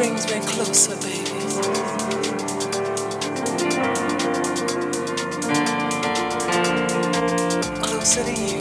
brings me closer, baby. Closer to you.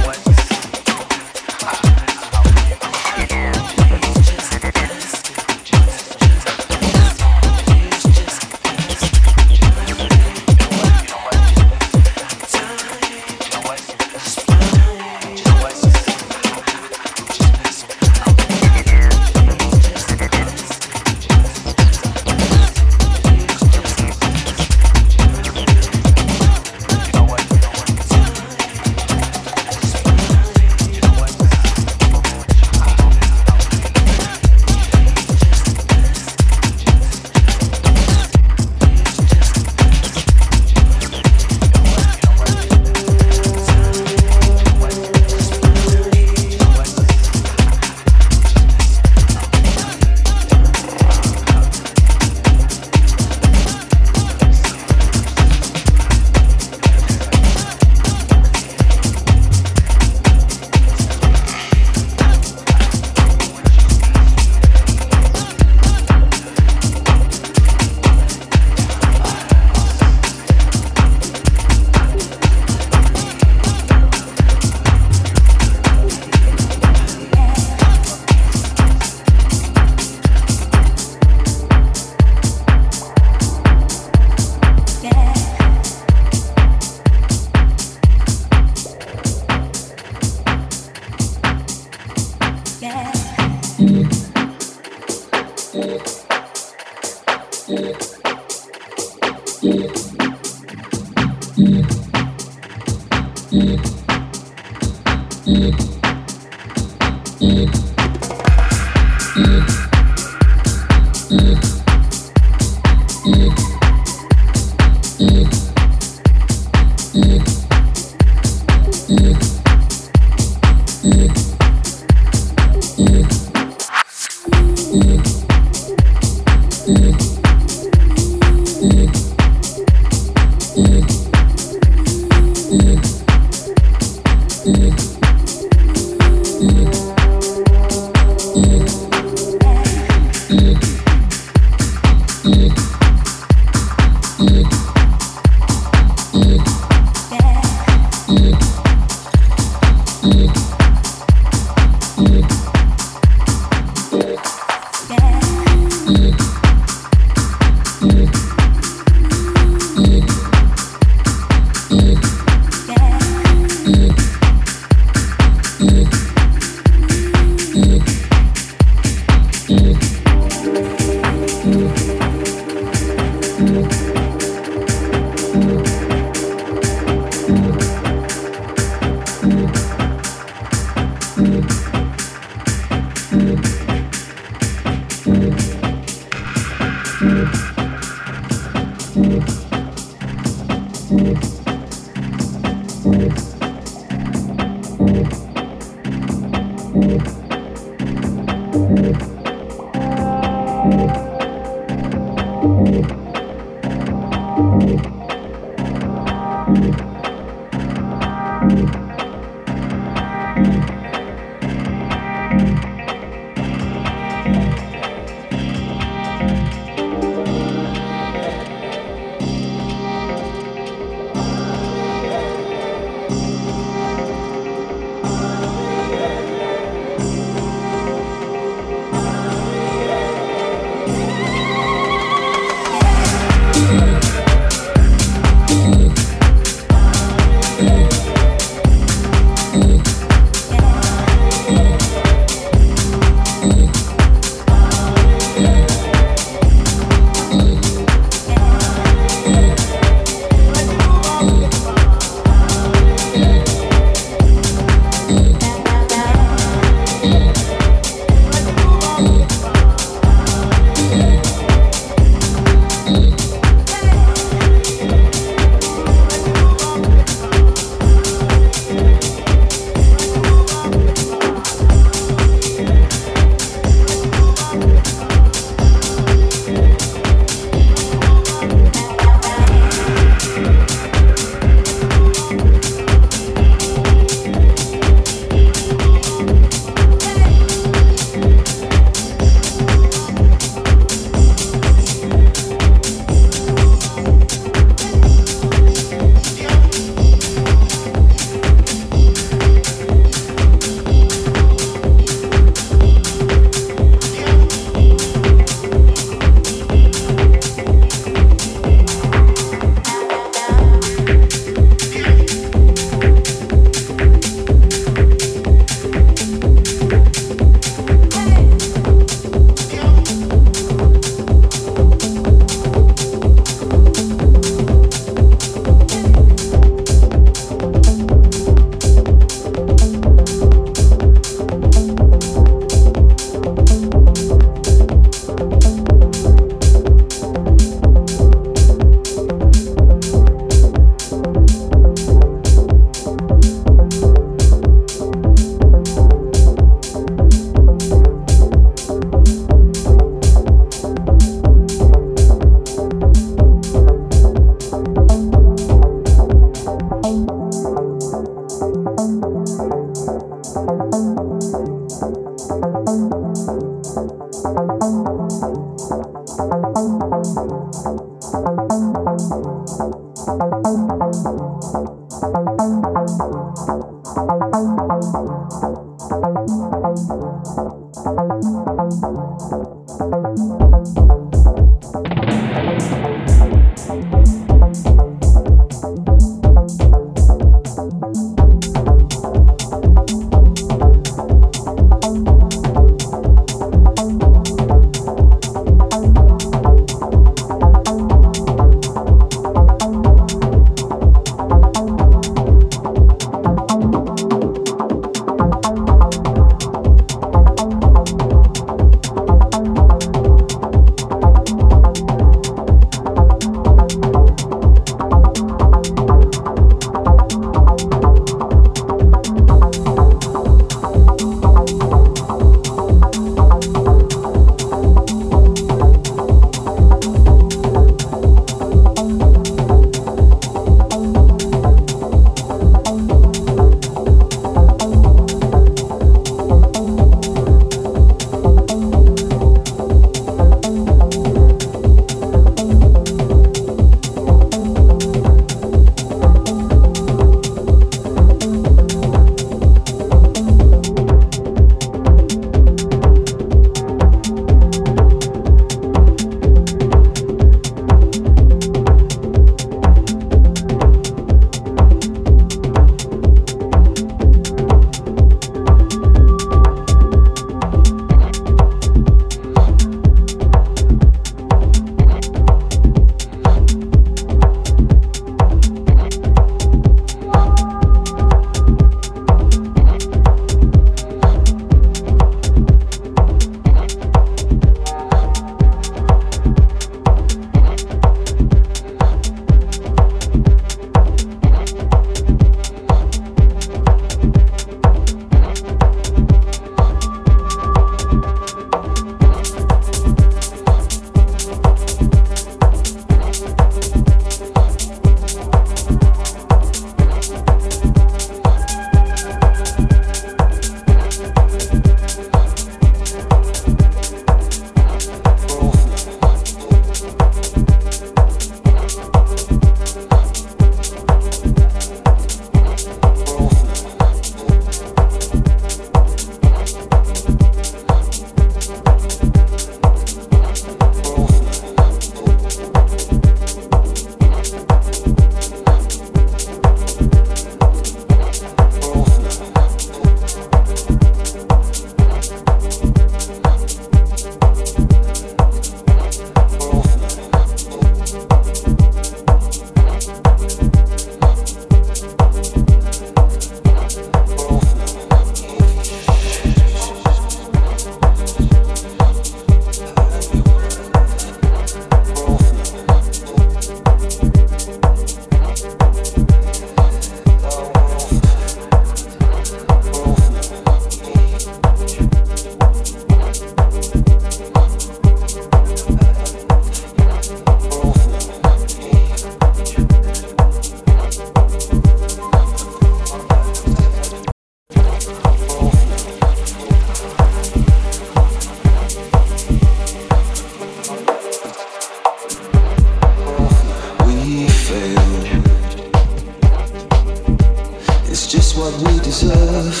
What we deserve.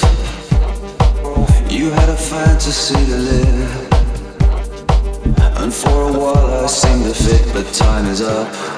You had a fantasy to live. And for a while I seemed to fit, but time is up.